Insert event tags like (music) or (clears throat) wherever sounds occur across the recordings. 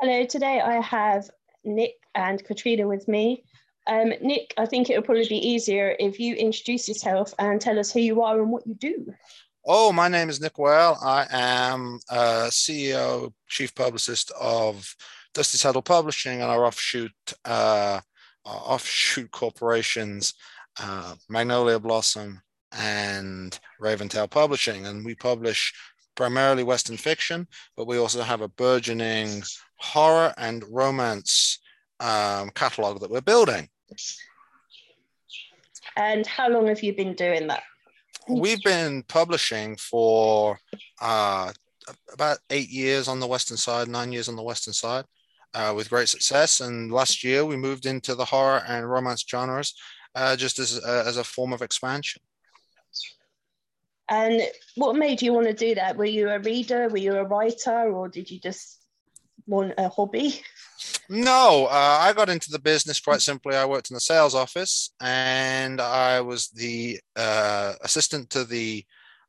Hello, today I have Nick and Katrina with me. Um, Nick, I think it would probably be easier if you introduce yourself and tell us who you are and what you do. Oh, my name is Nick Wale. I am uh, CEO, chief publicist of Dusty Saddle Publishing and our offshoot uh, our offshoot corporations, uh, Magnolia Blossom and Raventail Publishing, and we publish primarily Western fiction, but we also have a burgeoning horror and romance um, catalog that we're building. And how long have you been doing that? We've been publishing for uh, about eight years on the Western side, nine years on the Western side, uh, with great success. And last year we moved into the horror and romance genres uh, just as, uh, as a form of expansion. And what made you want to do that? Were you a reader? Were you a writer? Or did you just want a hobby? No, uh, I got into the business quite simply. I worked in the sales office, and I was the uh, assistant to the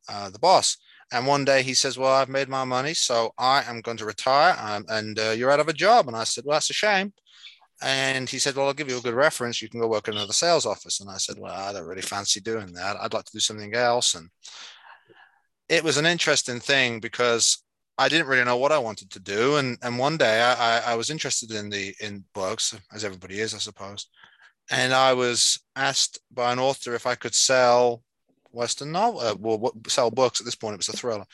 uh, the boss. And one day he says, "Well, I've made my money, so I am going to retire, um, and uh, you're out of a job." And I said, "Well, that's a shame." And he said, "Well, I'll give you a good reference. You can go work in another sales office." And I said, "Well, I don't really fancy doing that. I'd like to do something else." And it was an interesting thing because I didn't really know what I wanted to do, and and one day I, I was interested in the in books, as everybody is, I suppose, and I was asked by an author if I could sell Western novel, uh, well, sell books. At this point, it was a thriller,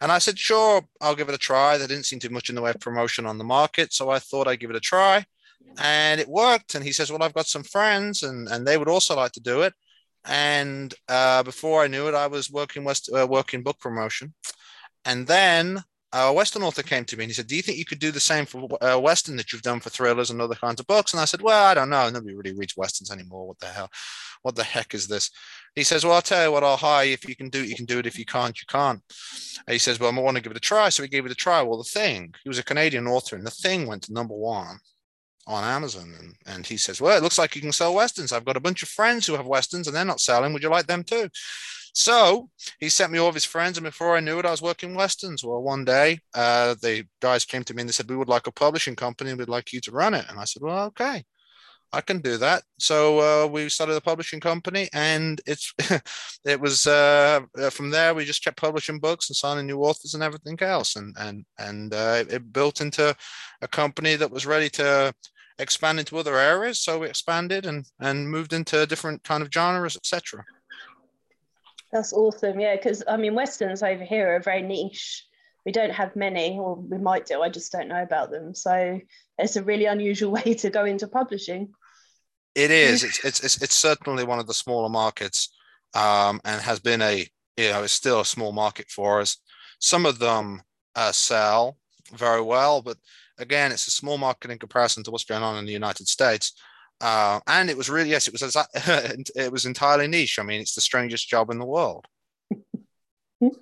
and I said, sure, I'll give it a try. There didn't seem to be much in the way of promotion on the market, so I thought I'd give it a try, and it worked. And he says, well, I've got some friends, and and they would also like to do it. And uh, before I knew it, I was working West uh, working book promotion, and then a Western author came to me and he said, "Do you think you could do the same for uh, Western that you've done for thrillers and other kinds of books?" And I said, "Well, I don't know. Nobody really reads Westerns anymore. What the hell? What the heck is this?" He says, "Well, I'll tell you what. I'll hire you. If you can do it, you can do it. If you can't, you can't." And he says, "Well, I want to give it a try." So we gave it a try. Well, the thing, he was a Canadian author, and the thing went to number one on Amazon. And, and he says, Well, it looks like you can sell Westerns. I've got a bunch of friends who have Westerns and they're not selling. Would you like them too? So he sent me all of his friends, and before I knew it, I was working westerns. Well, one day, uh, the guys came to me and they said, "We would like a publishing company, and we'd like you to run it." And I said, "Well, okay." I can do that. So uh, we started a publishing company, and it's (laughs) it was uh, from there we just kept publishing books and signing new authors and everything else, and and and uh, it built into a company that was ready to expand into other areas. So we expanded and and moved into different kind of genres, etc. That's awesome. Yeah, because I mean, westerns over here are very niche. We don't have many, or we might do. I just don't know about them. So it's a really unusual (laughs) way to go into publishing. It is. It's it's it's, it's certainly one of the smaller markets, um, and has been a you know it's still a small market for us. Some of them uh, sell very well, but again, it's a small market in comparison to what's going on in the United States. Uh, and it was really yes, it was (laughs) it was entirely niche. I mean, it's the strangest job in the world. (laughs) and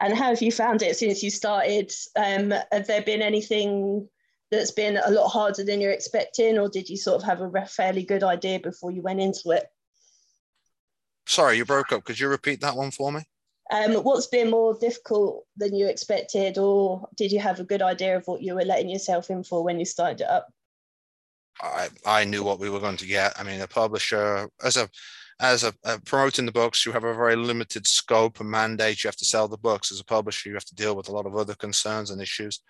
how have you found it since you started? Um, have there been anything that's been a lot harder than you're expecting, or did you sort of have a fairly good idea before you went into it? Sorry, you broke up. Could you repeat that one for me? Um, what's been more difficult than you expected, or did you have a good idea of what you were letting yourself in for when you started it up? I, I knew what we were going to get. I mean, a publisher as a as a, a, promoting the books, you have a very limited scope and mandate. You have to sell the books. As a publisher, you have to deal with a lot of other concerns and issues.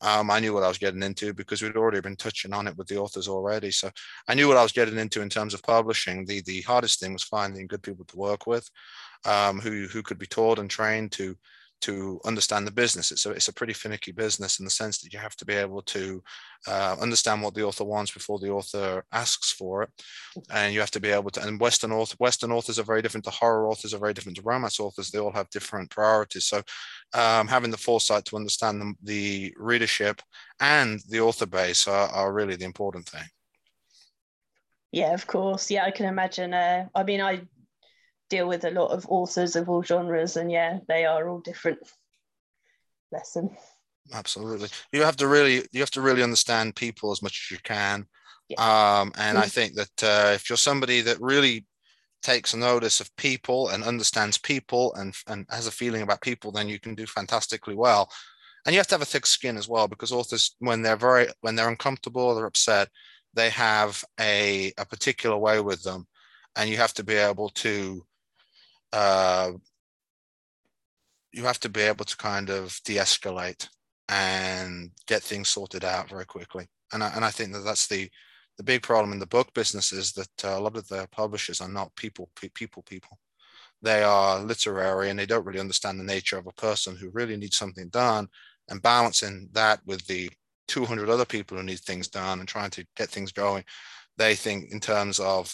Um, I knew what I was getting into because we'd already been touching on it with the authors already. So I knew what I was getting into in terms of publishing. The the hardest thing was finding good people to work with, um, who who could be taught and trained to to understand the business. It's a, it's a pretty finicky business in the sense that you have to be able to uh, understand what the author wants before the author asks for it. And you have to be able to, and Western author, Western authors are very different to horror authors are very different to romance authors. They all have different priorities. So um, having the foresight to understand the, the readership and the author base are, are really the important thing. Yeah, of course. Yeah, I can imagine. Uh, I mean, I deal with a lot of authors of all genres, and yeah, they are all different. Lesson. Absolutely, you have to really you have to really understand people as much as you can, yeah. um, and mm-hmm. I think that uh, if you're somebody that really takes notice of people and understands people and and has a feeling about people, then you can do fantastically well. and you have to have a thick skin as well because authors when they're very when they're uncomfortable or they're upset they have a, a particular way with them and you have to be able to uh, you have to be able to kind of de-escalate and get things sorted out very quickly. And I, and I think that that's the the big problem in the book business is that uh, a lot of the publishers are not people people people. They are literary and they don't really understand the nature of a person who really needs something done and balancing that with the 200 other people who need things done and trying to get things going. They think in terms of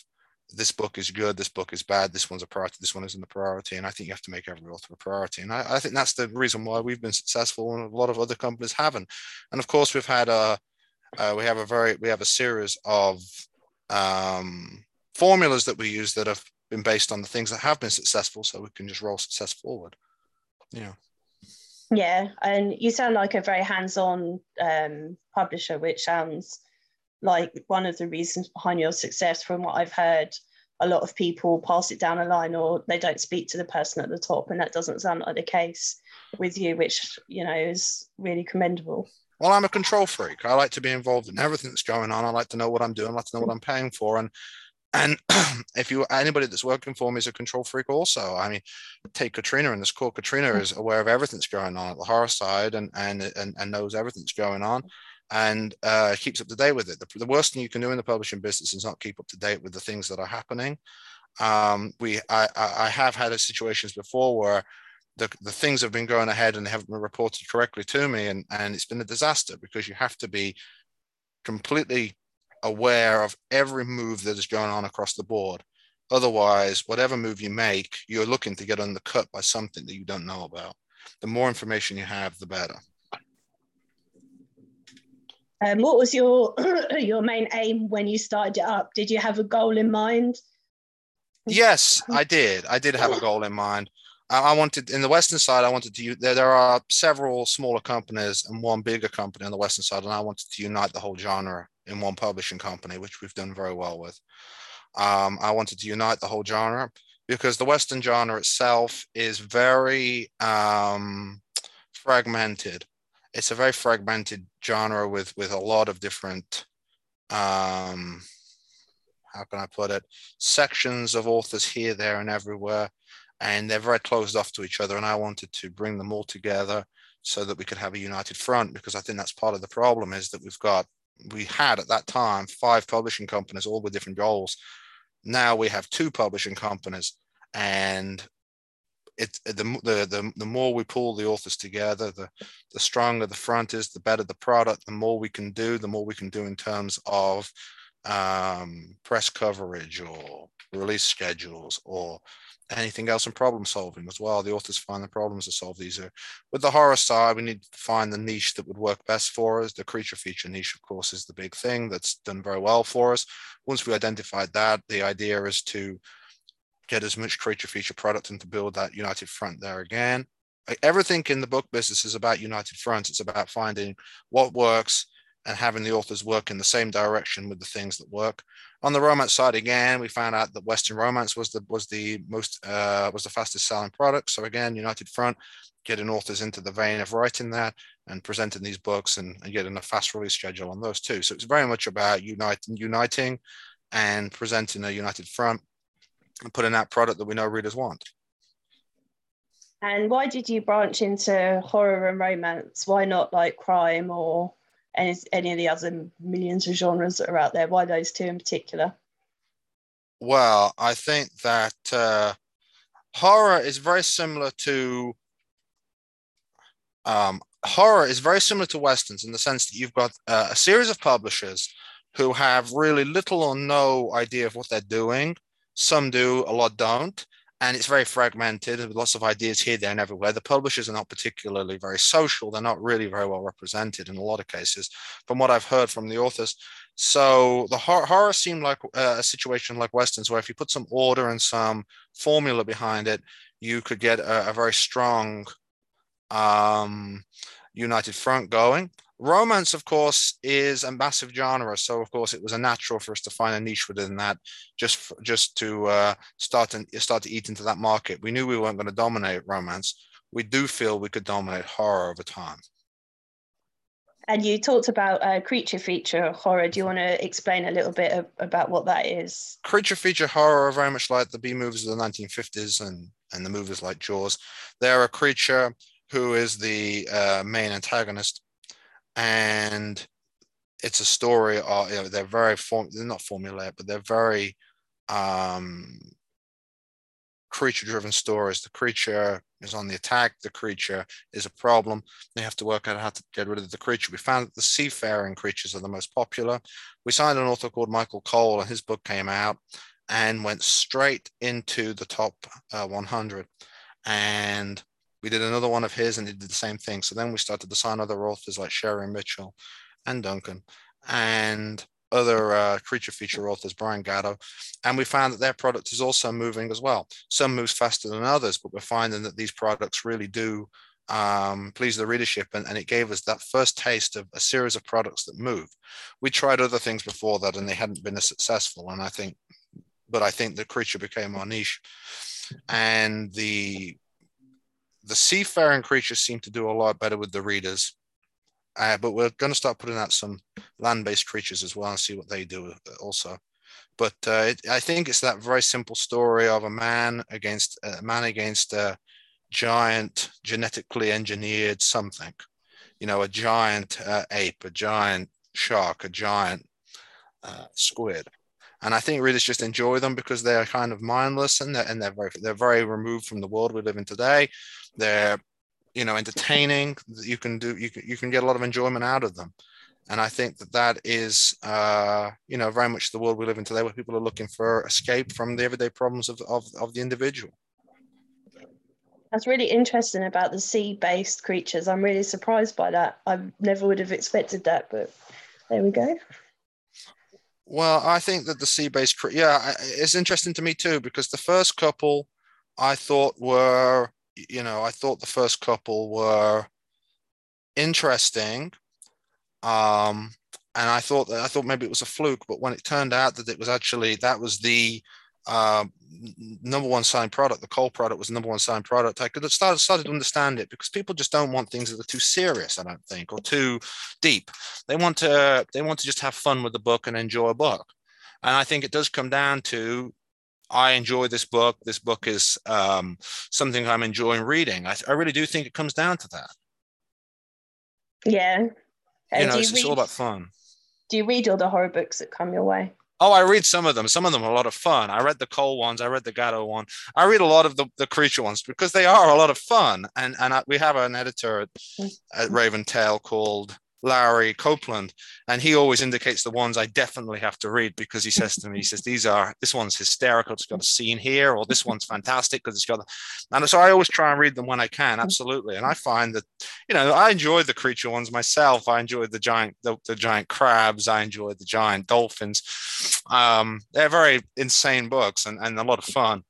this book is good this book is bad this one's a priority this one isn't a priority and i think you have to make every author a priority. And i, I think that's the reason why we've been successful and a lot of other companies haven't. And of course we've had a uh, we have a very we have a series of um, formulas that we use that have been based on the things that have been successful so we can just roll success forward. Yeah. Yeah and you sound like a very hands-on um, publisher which sounds like one of the reasons behind your success from what i've heard a lot of people pass it down a line or they don't speak to the person at the top and that doesn't sound like the case with you which you know is really commendable. Well i'm a control freak. I like to be involved in everything that's going on. I like to know what i'm doing. I like to know what i'm paying for. And and (clears throat) if you anybody that's working for me is a control freak also. I mean take katrina in this call. Katrina is aware of everything that's going on at the horror side and and and, and knows everything that's going on and uh, keeps up to date with it the, the, worst thing you can do in the publishing business is not keep up to date with the things that are happening um, we I, I have had situations before where the, the things have been going ahead and haven't been reported correctly to me and, and it's been a disaster because you have to be completely aware of every move that is going on across the board. Otherwise, whatever move you make, you're looking to get undercut by something that you don't know about. The more information you have, the better. Um, what was your (clears throat) your main aim when you started it up? Did you have a goal in mind? Yes, I did. I did have a goal in mind. I wanted in the western side. I wanted to. There, there are several smaller companies and one bigger company on the western side, and I wanted to unite the whole genre in one publishing company, which we've done very well with. Um, I wanted to unite the whole genre because the Western genre itself is very um, fragmented. It's a very fragmented genre with with a lot of different um, how can I put it sections of authors here, there, and everywhere, and they're very closed off to each other. And I wanted to bring them all together so that we could have a united front because I think that's part of the problem is that we've got we had at that time five publishing companies, all with different goals. Now we have two publishing companies, and it the, the the the more we pull the authors together, the the stronger the front is, the better the product, the more we can do, the more we can do in terms of um, press coverage or release schedules or anything else in problem solving as well. The authors find the problems to solve these. Are, with the horror side, we need to find the niche that would work best for us. The creature feature niche, of course, is the big thing that's done very well for us. Once we identified that, the idea is to get as much creature feature product and to build that united front there again. Everything in the book business is about united fronts. It's about finding what works and having the authors work in the same direction with the things that work. On the romance side, again, we found out that Western romance was the was the most uh, was the fastest selling product. So again, United Front, getting authors into the vein of writing that and presenting these books and, and getting a fast release schedule on those too. So it's very much about uniting, uniting, and presenting a united front and putting out product that we know readers want. And why did you branch into horror and romance? Why not like crime or any, any of the other millions of genres that are out there? Why those two in particular? Well, I think that uh, horror is very similar to um, horror is very similar to westerns in the sense that you've got uh, a series of publishers who have really little or no idea of what they're doing. Some do, a lot don't and it's very fragmented with lots of ideas here, there, and everywhere. The publishers are not particularly very social. They're not really very well represented in a lot of cases, from what I've heard from the authors. So the horror, seemed like uh, a situation like westerns, where if you put some order and some formula behind it, you could get a, a very strong um, united front going romance of course is a massive genre so of course it was a natural for us to find a niche within that just just to uh, start and start to eat into that market we knew we weren't going to dominate romance we do feel we could dominate horror over time And you talked about uh, creature feature horror. Do you want to explain a little bit of, about what that is? Creature feature horror are very much like the B movies of the 1950s and, and the movies like Jaws. They're a creature who is the uh, main antagonist, and it's a story. Of, you know, they're very form. They're not formulaic, but they're very um, creature-driven stories. The creature is on the attack. The creature is a problem. They have to work out how to get rid of the creature. We found that the seafaring creatures are the most popular. We signed an author called Michael Cole, and his book came out and went straight into the top uh, 100. And we did another one of his, and he did the same thing. So then we started to sign other authors like Sherry Mitchell and Duncan. And other uh, creature feature authors, Brian Gatto, and we found that their product is also moving as well. Some moves faster than others, but we're finding that these products really do um, please the readership, and, and it gave us that first taste of a series of products that move. We tried other things before that, and they hadn't been as successful. And I think, but I think the creature became our niche, and the the seafaring creatures seem to do a lot better with the readers uh, but we're going to start putting out some land-based creatures as well and see what they do uh, also. But uh, it, I think it's that very simple story of a man against a man against a giant genetically engineered something. You know, a giant uh, ape, a giant shark, a giant uh, squid. And I think readers just enjoy them because they're kind of mindless and they're, and they're very they're very removed from the world we live in today. They're you know entertaining you can do you can, you can get a lot of enjoyment out of them. And i think that that is uh, you know very much the world we live in today where people are looking for escape from the everyday problems of, of, of the individual. That's really interesting about the sea-based creatures. I'm really surprised by that. I never would have expected that but there we go. Well i think that the sea-based yeah it's interesting to me too because the first couple i thought were you know, I thought the first couple were interesting. Um, and I thought that I thought maybe it was a fluke, but when it turned out that it was actually that was the uh, number one selling product, the Cole product was the number one selling product. I could have started started to understand it because people just don't want things that are too serious, I don't think, or too deep. They want to they want to just have fun with the book and enjoy a book. And I think it does come down to I enjoy this book. This book is um, something I'm enjoying reading. I, I, really do think it comes down to that. Yeah. you know, it's, read, it's, all about fun. Do you read all the horror books that come your way? Oh, I read some of them. Some of them are a lot of fun. I read the Cole ones. I read the Gatto one. I read a lot of the, the creature ones because they are a lot of fun. And and I, we have an editor at, at mm. Raven Tail called Larry Copeland, and he always indicates the ones I definitely have to read because he says to me, he says, These are this one's hysterical, it's got a scene here, or this one's fantastic because it's got and so I always try and read them when I can, absolutely. And I find that, you know, I enjoy the creature ones myself. I enjoy the giant, the, the giant crabs, I enjoy the giant dolphins. Um, they're very insane books and, and a lot of fun.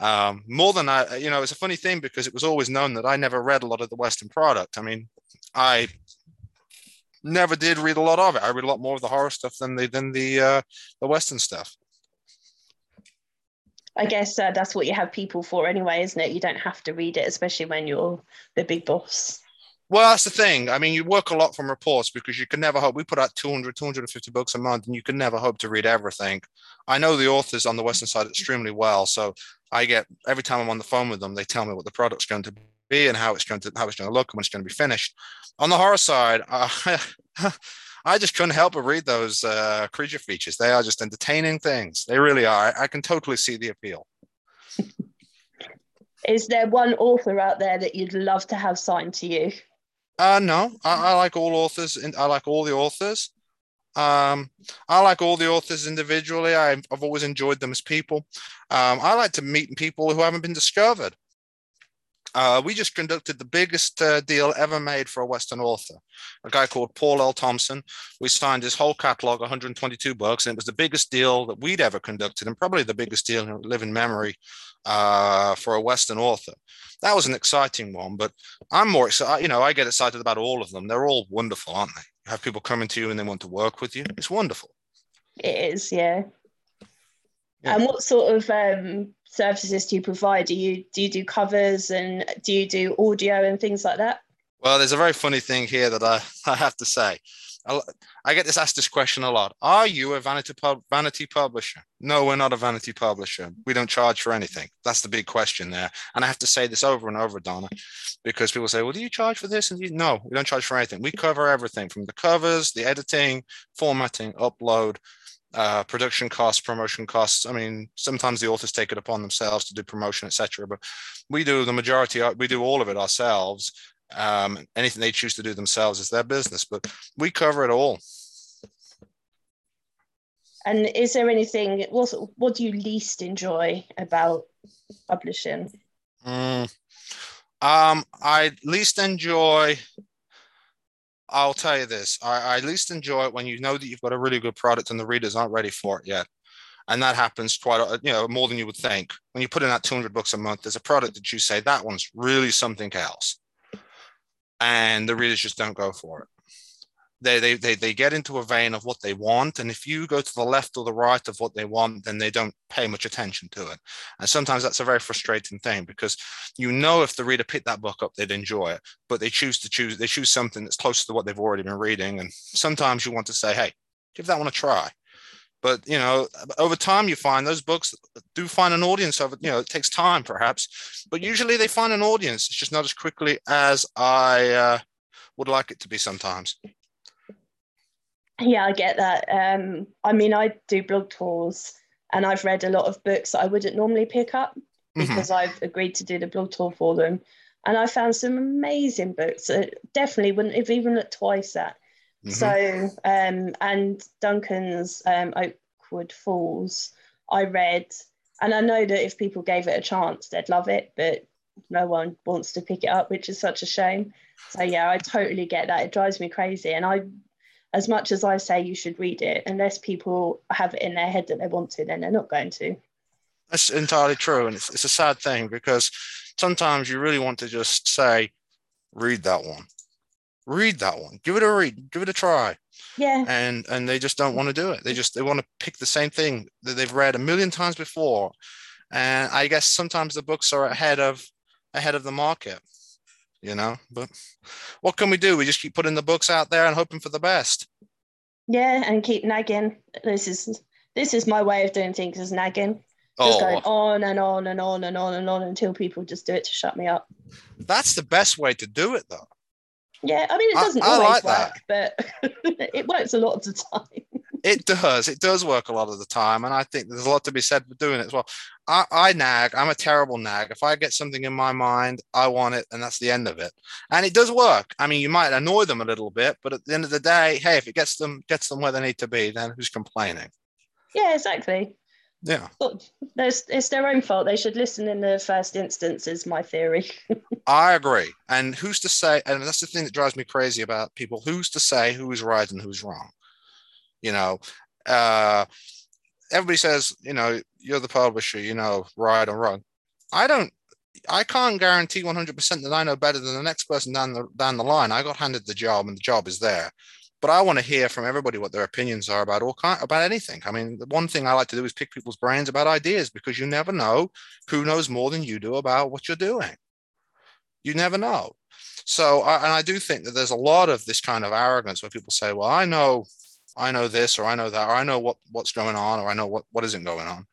Um, more than I, you know, it's a funny thing because it was always known that I never read a lot of the Western product. I mean, I never did read a lot of it. I read a lot more of the horror stuff than the than the uh, the western stuff. I guess uh, that's what you have people for anyway, isn't it? You don't have to read it, especially when you're the big boss. Well, that's the thing. I mean, you work a lot from reports because you can never hope. We put out 200, 250 books a month, and you can never hope to read everything. I know the authors on the Western side extremely well. So I get every time I'm on the phone with them, they tell me what the product's going to be and how it's going to how it's going to look and when it's going to be finished. On the horror side, uh, (laughs) I just couldn't help but read those uh, creature features. They are just entertaining things. They really are. I, I can totally see the appeal. (laughs) Is there one author out there that you'd love to have signed to you? Uh, no, I, I like all authors. And I like all the authors. Um, I like all the authors individually. I've, I've always enjoyed them as people. Um, I like to meet people who haven't been discovered. Uh, we just conducted the biggest uh, deal ever made for a Western author, a guy called Paul L. Thompson. We signed his whole catalog, 122 books, and it was the biggest deal that we'd ever conducted, and probably the biggest deal in living memory uh, for a Western author. That was an exciting one, but I'm more excited. You know, I get excited about all of them. They're all wonderful, aren't they? You have people coming to you and they want to work with you. It's wonderful. It is, yeah. yeah. And what sort of um, services do you provide? Do you do you do covers and do you do audio and things like that? Well, there's a very funny thing here that I, (laughs) I have to say. I get this asked this question a lot. Are you a vanity pub, vanity publisher? No, we're not a vanity publisher. We don't charge for anything. That's the big question there. And I have to say this over and over, Donna, because people say, "Well, do you charge for this?" And you, no, we don't charge for anything. We cover everything from the covers, the editing, formatting, upload, uh, production costs, promotion costs. I mean, sometimes the authors take it upon themselves to do promotion, etc. But we do the majority. We do all of it ourselves. Um, anything they choose to do themselves is their business, but we cover it all. And is there anything? What What do you least enjoy about publishing? Mm, um, I least enjoy I'll tell you this: I, I least enjoy it when you know that you've got a really good product and the readers aren't ready for it yet, and that happens quite, you know, more than you would think. When you put in that 200 books a month, there's a product that you say that one's really something else, and the readers just don't go for it they, they they they get into a vein of what they want and if you go to the left or the right of what they want then they don't pay much attention to it. And sometimes that's a very frustrating thing because you know if the reader picked that book up they'd enjoy it but they choose to choose they choose something that's close to what they've already been reading and sometimes you want to say hey give that one a try. But you know over time you find those books do find an audience it you know it takes time perhaps but usually they find an audience. It's just not as quickly as i uh, would like it to be sometimes yeah, I get that. Um, I mean, I do blog tours and I've read a lot of books that I wouldn't normally pick up mm-hmm. because. I've agreed to do the blog tour for them. And I found some amazing books that definitely wouldn't have even looked twice at. Mm-hmm. So, um, and Duncan's um, Oakwood Falls, I read, and I know that if people gave it a chance, they'd love it, but no one wants to pick it up, which is such a shame. So, yeah, I totally get that. It drives me crazy. And I as much as I say you should read it, unless people have it in their head that they want to, then they're not going to. That's entirely true. And it's, it's a sad thing because sometimes you really want to just say, read that one. Read that one. Give it a read. Give it a try. Yeah. And and they just don't want to do it. They just they want to pick the same thing that they've read a million times before. And I guess sometimes the books are ahead of ahead of the market you know. But what can we do? We just keep putting the books out there and hoping for the best. Yeah, and keep nagging. This is this is my way of doing things is nagging. Just oh. going on and on and on and on and on until people just do it to shut me up. That's the best way to do it though. Yeah, I mean it doesn't I, I always like work, that. but (laughs) it works a lot of the time it does. It does work a lot of the time, and I think there's a lot to be said for doing it as well. I, I nag. I'm a terrible nag. If I get something in my mind, I want it, and that's the end of it. And it does work. I mean, you might annoy them a little bit, but at the end of the day, hey, if it gets them gets them where they need to be, then who's complaining? Yeah, exactly. Yeah. There's, it's their own fault. They should listen in the first instance, is my theory. (laughs) I agree. And who's to say, and that's the thing that drives me crazy about people, who's to say who's right and who's wrong? You know, uh, everybody says, you know, you're the publisher, you know, right or wrong. I don't. I can't guarantee 100% that I know better than the next person down the down the line. I got handed the job, and the job is there. But I want to hear from everybody what their opinions are about all kind about anything. I mean, the one thing I like to do is pick people's brains about ideas because you never know who knows more than you do about what you're doing. You never know. So, I, and I do think that there's a lot of this kind of arrogance where people say, "Well, I know I know this or I know that or I know what what's going on or I know what what isn't going on.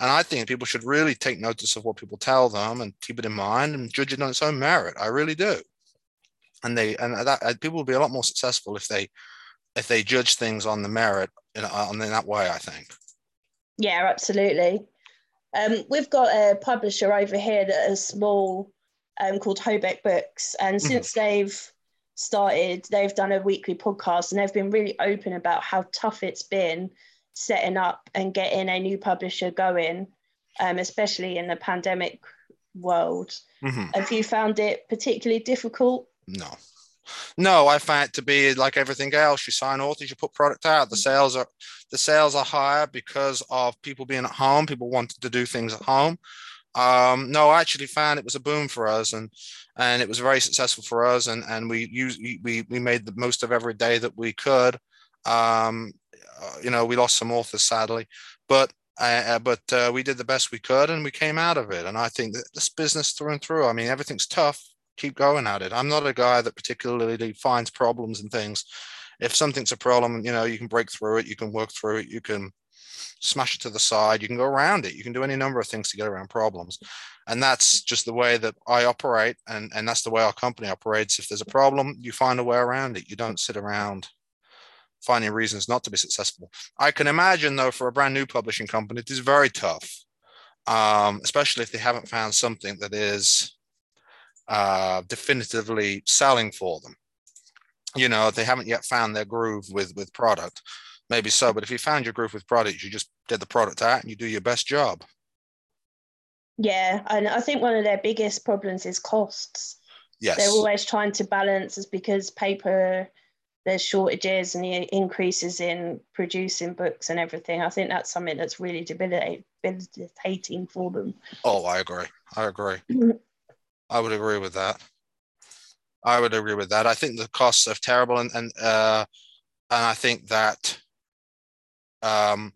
And I think people should really take notice of what people tell them and keep it in mind and judge it on its own merit. I really do. And they and that people will be a lot more successful if they if they judge things on the merit in, in that way. I think. Yeah, absolutely. Um, we've got a publisher over here that is small um, called Hobeck Books, and mm-hmm. since they've started, they've done a weekly podcast and they've been really open about how tough it's been setting up and getting a new publisher going, um, especially in the pandemic world. Mm-hmm. Have you found it particularly difficult? No. No, I find it to be like everything else. You sign authors, you put product out. The sales are the sales are higher because of people being at home. People wanted to do things at home. Um, no, I actually found it was a boom for us, and and it was very successful for us, and and we used we we made the most of every day that we could. Um, uh, you know, we lost some authors sadly, but uh, uh, but uh, we did the best we could, and we came out of it. And I think that this business through and through. I mean, everything's tough. keep going at it. I'm not a guy that particularly finds problems and things. If something's a problem, you know, you can break through it, you can work through it, you can smash it to the side, you can go around it, you can do any number of things to get around problems. And that's just the way that I operate, and, and that's the way our company operates. If there's a problem, you find a way around it. You don't sit around finding reasons not to be successful. I can imagine, though, for a brand new publishing company, it is very tough, um, especially if they haven't found something that is uh, definitively selling for them. You know, they haven't yet found their groove with with product. Maybe so, but if you found your groove with products, you just get the product out and you do your best job. Yeah, and I think one of their biggest problems is costs. Yes. They're always trying to balance is because paper there's shortages and the increases in producing books and everything. I think that's something that's really debilitating for them. Oh, I agree. I agree. (clears throat) I would agree with that. I would agree with that. I think the costs are terrible, and and uh, and I think that um,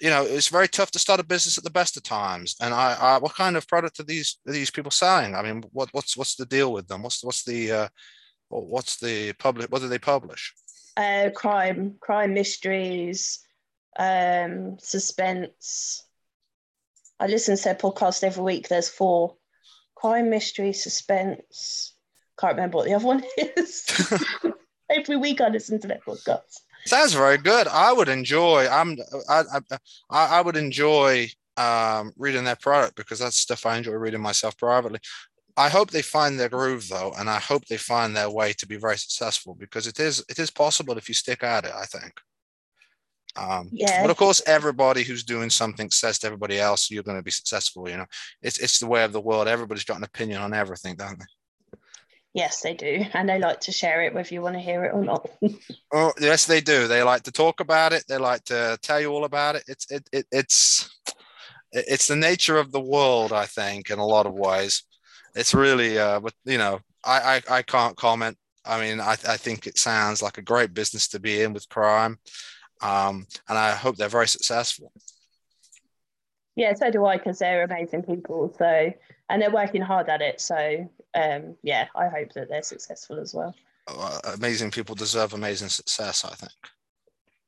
you know it's very tough to start a business at the best of times. And I, I what kind of product are these are these people selling? I mean, what what's what's the deal with them? What's what's the uh, what's the public? What do they publish? Uh, crime, crime mysteries, um, suspense. I listen to their podcast every week. There's four: crime, mystery, suspense. Can't remember what the other one (laughs) is. (laughs) every week I listen to their podcast. Sounds very good. I would enjoy. I'm. I. I, I would enjoy um, reading their product because that's stuff I enjoy reading myself privately. I hope they find their groove though, and I hope they find their way to be very successful because it is it is possible if you stick at it. I think. Um, yeah. But of course, everybody who's doing something says to everybody else, "You're going to be successful." You know, it's it's the way of the world. Everybody's got an opinion on everything, don't they? Yes, they do, and they like to share it whether you want to hear it or not. (laughs) oh, yes, they do. They like to talk about it. They like to tell you all about it. It's it, it it's it's the nature of the world, I think, in a lot of ways it's really, uh, but you know, I, I, I can't comment. I mean, I, I think it sounds like a great business to be in with crime, um, and I hope they're very successful. Yeah, so do I, because they're amazing people. So, and they're working hard at it. So, um, yeah, I hope that they're successful as well. Uh, amazing people deserve amazing success. I think.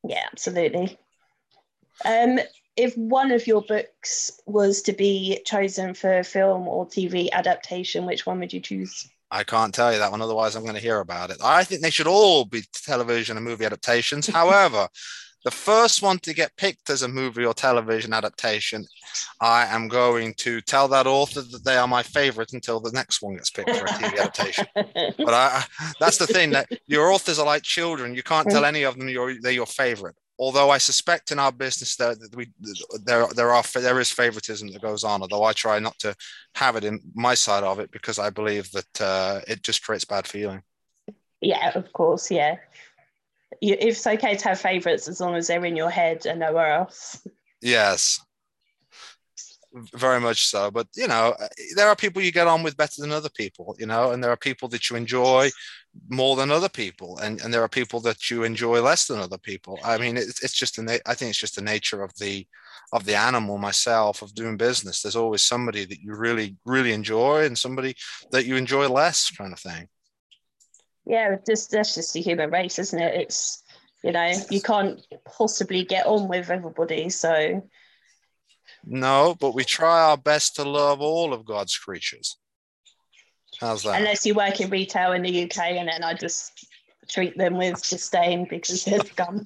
Yeah, absolutely. Um, if one of your books was to be chosen for film or TV adaptation, which one would you choose? I can't tell you that one, otherwise, I'm going to hear about it. I think they should all be television and movie adaptations. However, the first one to get picked as a movie or television adaptation, I am going to tell that author that they are my favorite until the next one gets picked for a TV adaptation. (laughs) but I, that's the thing that your authors are like children. You can't tell any of them you're, they're your favorite although I suspect in our business that, we there there are there is favoritism that goes on. Although I try not to have it in my side of it because I believe that uh, it just creates bad feeling. Yeah, of course. Yeah, it's okay to have favorites as long as they're in your head and nowhere else. Yes, very much so. But you know, there are people you get on with better than other people. You know, and there are people that you enjoy more than other people and, and there are people that you enjoy less than other people i mean it's, it's just I think it's just the nature of the of the animal myself of doing business there's always somebody that you really really enjoy and somebody that you enjoy less kind of thing yeah just that's just the human race isn't it it's you know you can't possibly get on with everybody so no but we try our best to love all of god's creatures How's that? Unless you work in retail in the UK, and then I just treat them with disdain because they're (laughs) scum.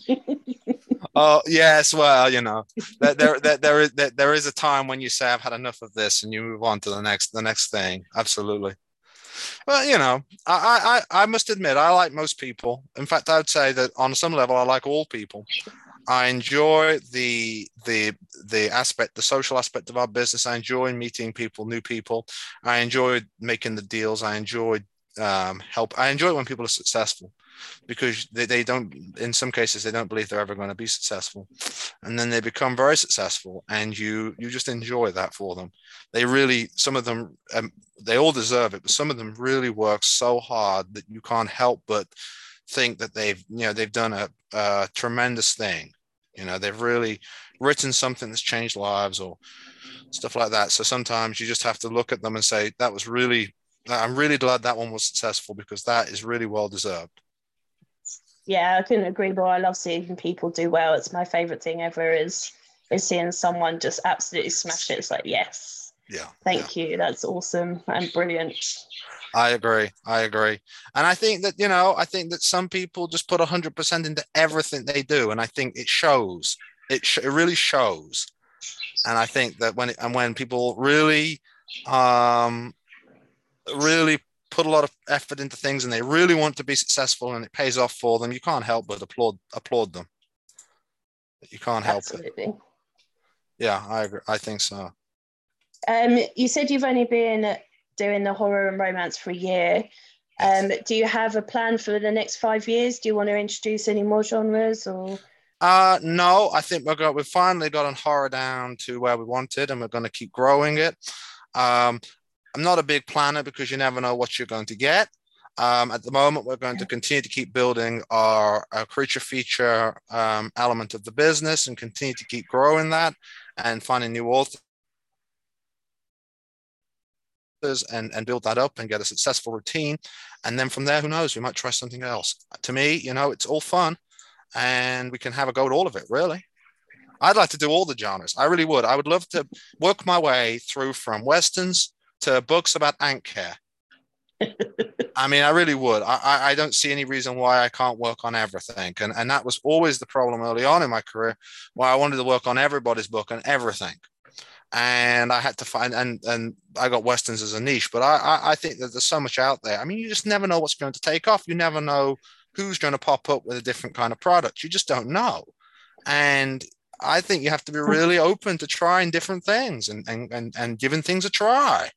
oh yes, well you know there, there, there, there is there, there is a time when you say I've had enough of this, and you move on to the next the next thing. Absolutely. Well, you know, I, I I must admit I like most people. In fact, I would say that on some level I like all people. I enjoy the the the aspect, the social aspect of our business. I enjoy meeting people, new people. I enjoy making the deals. I enjoy um, help. I enjoy when people are successful because they, they don't in some cases they don't believe they're ever going to be successful. And then they become very successful and you you just enjoy that for them. They really some of them um, they all deserve it but some of them really work so hard that you can't help but think that they've you know they've done a, a tremendous thing. You know they've really written something that's changed lives or stuff like that. So sometimes you just have to look at them and say that was really I'm really glad that one was successful because that is really well deserved. Yeah, I couldn't agree more. I love seeing people do well. It's my favorite thing ever is is seeing someone just absolutely smash it. It's like, yes. Yeah. Thank yeah. you. That's awesome and brilliant. I agree. I agree. And I think that, you know, I think that some people just put 100% into everything they do. And I think it shows. It, sh- it really shows. And I think that when, it, and when people really, um, really put a lot of effort into things and they really want to be successful and it pays off for them, you can't help but applaud, applaud them. You can't help Absolutely. it. Yeah, I agree. I think so. Um, you said you've only been doing the horror and romance for a year. Um, do you have a plan for the next five years? Do you want to introduce any more genres or? Uh, no, I think we're got, we've finally gotten horror down to where we wanted and we're going to keep growing it. Um, I'm not a big planner because you never know what you're going to get. Um, at the moment, we're going to continue to keep building our, our creature feature um, element of the business and continue to keep growing that and finding new authors and, and build that up and get a successful routine. And then from there, who knows, we might try something else. To me, you know, it's all fun and we can have a go at all of it, really. I'd like to do all the genres. I really would. I would love to work my way through from westerns to books about ant care. (laughs) I mean, I really would. I, I don't see any reason why I can't work on everything. And, and that was always the problem early on in my career, why I wanted to work on everybody's book and everything and I had to find and and I got westerns as a niche, but I, I, I think that there's so much out there. I mean, you just never know what's going to take off. You never know who's going to pop up with a different kind of product. You just don't know, and I think you have to be hmm. really open to trying different things and and and, and giving things a try.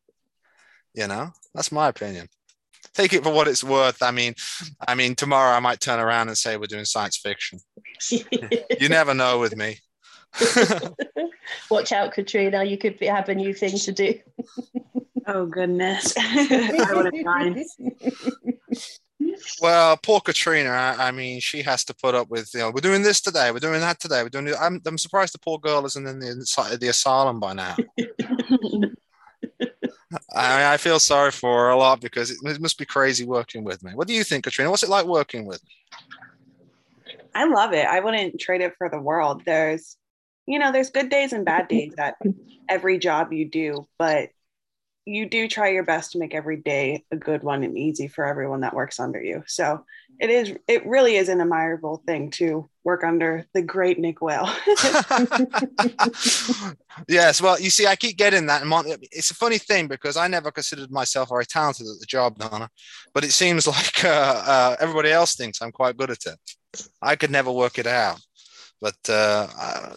You know, that's my opinion. Take it for what it's worth. I mean, I mean, tomorrow I might turn around and say we're doing science fiction. (laughs) you never know with me. (laughs) Watch out, Katrina. You could be, have a new thing to do. (laughs) oh, goodness. I would Well, poor Katrina. I, I, mean, she has to put up with, you know, we're doing this today, we're doing that today, we're doing. I'm, I'm surprised the poor girl isn't in the, inside the asylum by now. I I feel sorry for a lot because it, it must be crazy working with me. What do you think, Katrina? What's it like working with me? I love it. I wouldn't trade it for the world. There's you know, there's good days and bad days at every job you do, but you do try your best to make every day a good one and easy for everyone that works under you. So it is, it really is an admirable thing to work under the great Nick Wale. (laughs) yes. Well, you see, I keep getting that. It's a funny thing because I never considered myself very talented at the job, Donna, but it seems (laughs) like uh, uh, everybody else thinks I'm quite good at it. I could never work it out. But uh,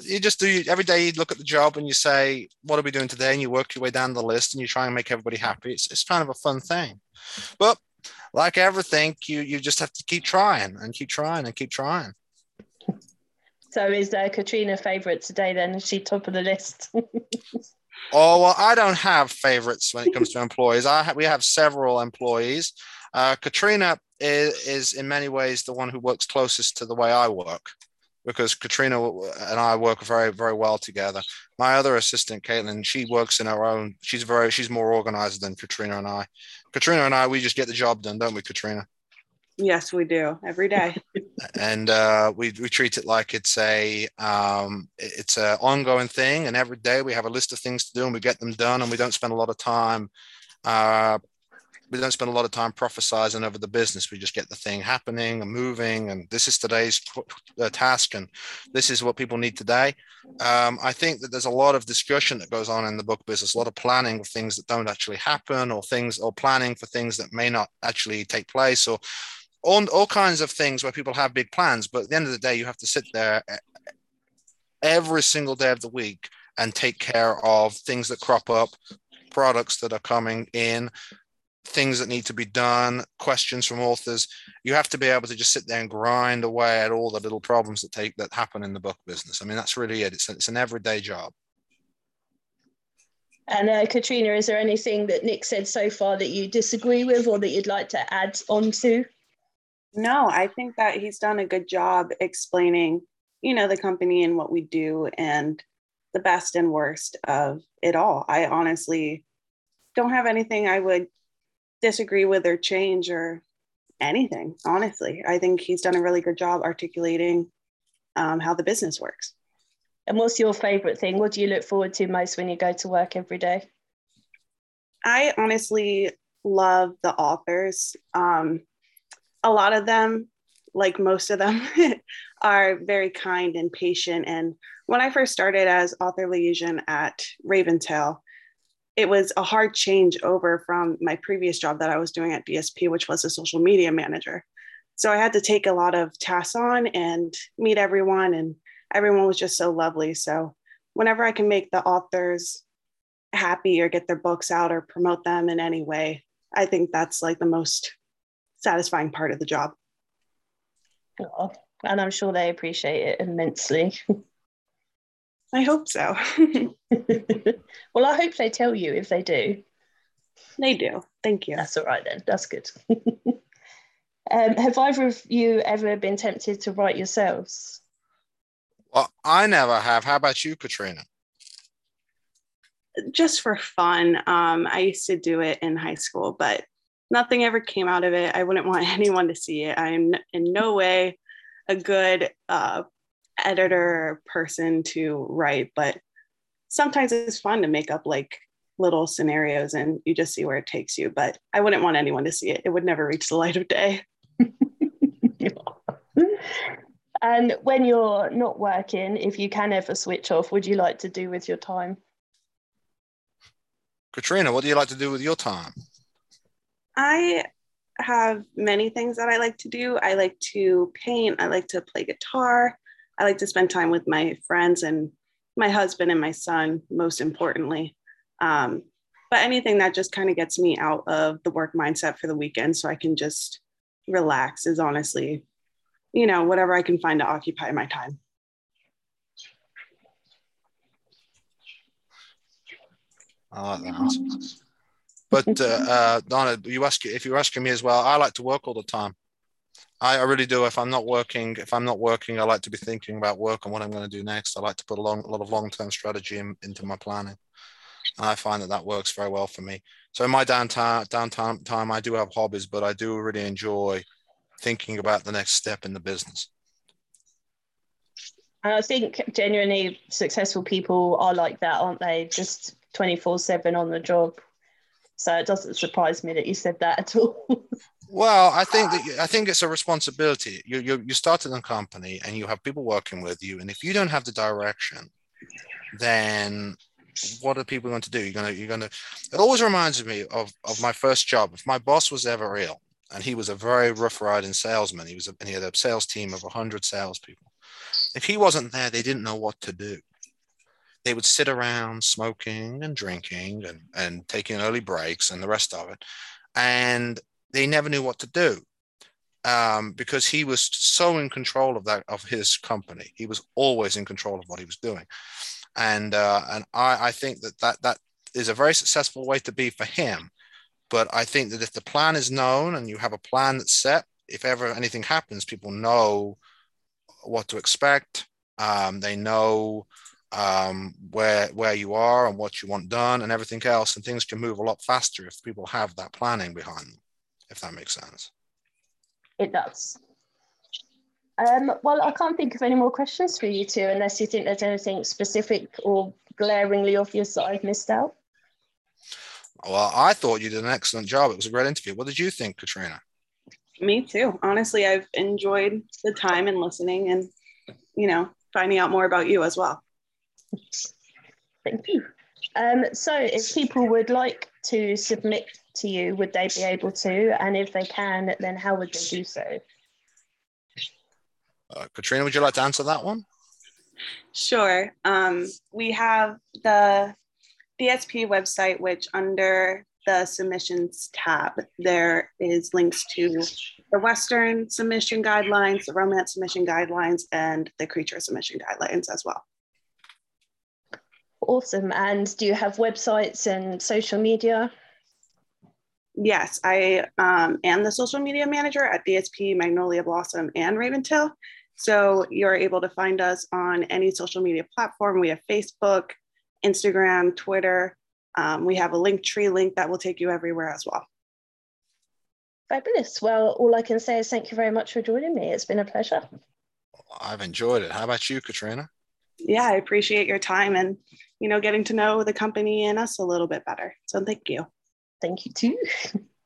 you just do every day. You look at the job and you say, "What are we doing today?" And you work your way down the list and you try and make everybody happy. It's it's kind of a fun thing. But like everything, you you just have to keep trying and keep trying and keep trying. So is uh, Katrina favorite today? Then is she top of the list? (laughs) oh well, I don't have favorites when it comes to employees. I ha- we have several employees. Uh, Katrina is, is in many ways the one who works closest to the way I work because Katrina and I work very, very well together. My other assistant, Caitlin, she works in her own. She's very, she's more organized than Katrina and I. Katrina and I, we just get the job done, don't we, Katrina? Yes, we do every day. (laughs) (laughs) and uh, we we treat it like it's a um, it's an ongoing thing, and every day we have a list of things to do, and we get them done, and we don't spend a lot of time uh, we don't spend a lot of time prophesizing over the business. We just get the thing happening and moving, and this is today's uh, task, and this is what people need today. Um, I think that there's a lot of discussion that goes on in the book business, a lot of planning of things that don't actually happen, or things, or planning for things that may not actually take place, or all, all kinds of things where people have big plans. But at the end of the day, you have to sit there every single day of the week and take care of things that crop up products that are coming in things that need to be done, questions from authors. You have to be able to just sit there and grind away at all the little problems that take that happen in the book business. I mean, that's really it. It's, it's an everyday job. And uh, Katrina, is there anything that Nick said so far that you disagree with or that you'd like to add on to? No, I think that he's done a good job explaining, you know, the company and what we do and the best and worst of it all. I honestly don't have anything I would disagree with or change or anything, honestly. I think he's done a really good job articulating um, how the business works. And what's your favorite thing? What do you look forward to most when you go to work every day? I honestly love the authors. Um, a lot of them, like most of them, (laughs) are very kind and patient. And when I first started as author liaison at Raventail, it was a hard change over from my previous job that I was doing at DSP, which was a social media manager. So I had to take a lot of tasks on and meet everyone and everyone was just so lovely. So whenever I can make the authors happy or get their books out or promote them in any way, I think that's like the most satisfying part of the job. Oh, and I'm sure they appreciate it immensely. (laughs) I hope so. (laughs) (laughs) well, I hope they tell you if they do. They do. Thank you. That's all right then. That's good. (laughs) um, have either of you ever been tempted to write yourselves? Well, I never have. How about you, Katrina? Just for fun. Um, I used to do it in high school, but nothing ever came out of it. I wouldn't want anyone to see it. I'm in no way a good uh, editor person to write, but sometimes it's fun to make up like little scenarios and you just see where it takes you. But I wouldn't want anyone to see it. It would never reach the light of day. (laughs) And when you're not working, if you can ever switch off, would you like to do with your time? Katrina, what do you like to do with your time? I have many things that I like to do. I like to paint, I like to play guitar, I like to spend time with my friends and my husband and my son, most importantly. Um, but anything that just kind of gets me out of the work mindset for the weekend so I can just relax is honestly you know, whatever I can find to occupy my time. I like that. But uh, uh, Donna, you ask if you're asking me as well. I like to work all the time. I, I, really do. If I'm not working, if I'm not working, I like to be thinking about work and what I'm going to do next. I like to put a, long, a lot of long-term strategy in, into my planning, and I find that that works very well for me. So in my downtime, downtime time, I do have hobbies, but I do really enjoy thinking about the next step in the business. And I think genuinely successful people are like that, aren't they? Just 24 7 on the job. So it doesn't surprise me that you said that at all. (laughs) well, I think that I think it's a responsibility. You you you started a company and you have people working with you, and if you don't have the direction, then what are people going to do? You're gonna you're gonna. It always reminds me of of my first job. If my boss was ever ill, and he was a very rough riding salesman. He was a, and he had a sales team of 100 salespeople. If he wasn't there, they didn't know what to do. They would sit around smoking and drinking and, and taking early breaks and the rest of it. And they never knew what to do um, because he was so in control of that of his company. He was always in control of what he was doing. And uh, and I, I think that, that that is a very successful way to be for him but I think that if the plan is known and you have a plan that's set, if ever anything happens, people know what to expect. Um, they know um, where where you are and what you want done and everything else, and things can move a lot faster if people have that planning behind them. If that makes sense. It does. Um, well, I can't think of any more questions for you two, unless you think there's anything specific or glaringly obvious that I've missed out. Well, I thought you did an excellent job. It was a great interview. What did you think, Katrina? Me too. Honestly, I've enjoyed the time and listening and, you know, finding out more about you as well. Thank you. Um, so, if people would like to submit to you, would they be able to? And if they can, then how would they do so? Uh, Katrina, would you like to answer that one? Sure. Um, we have the DSP website, which under the submissions tab, there is links to the Western submission guidelines, the romance submission guidelines, and the creature submission guidelines as well. Awesome. And do you have websites and social media? Yes, I um, am the social media manager at DSP, Magnolia Blossom, and Raventail. So you're able to find us on any social media platform. We have Facebook, Instagram, Twitter. Um, we have a Linktree link that will take you everywhere as well. Fabulous. Well, all I can say is thank you very much for joining me. It's been a pleasure. I've enjoyed it. How about you, Katrina? Yeah, I appreciate your time and you know getting to know the company and us a little bit better. So thank you. Thank you too. (laughs)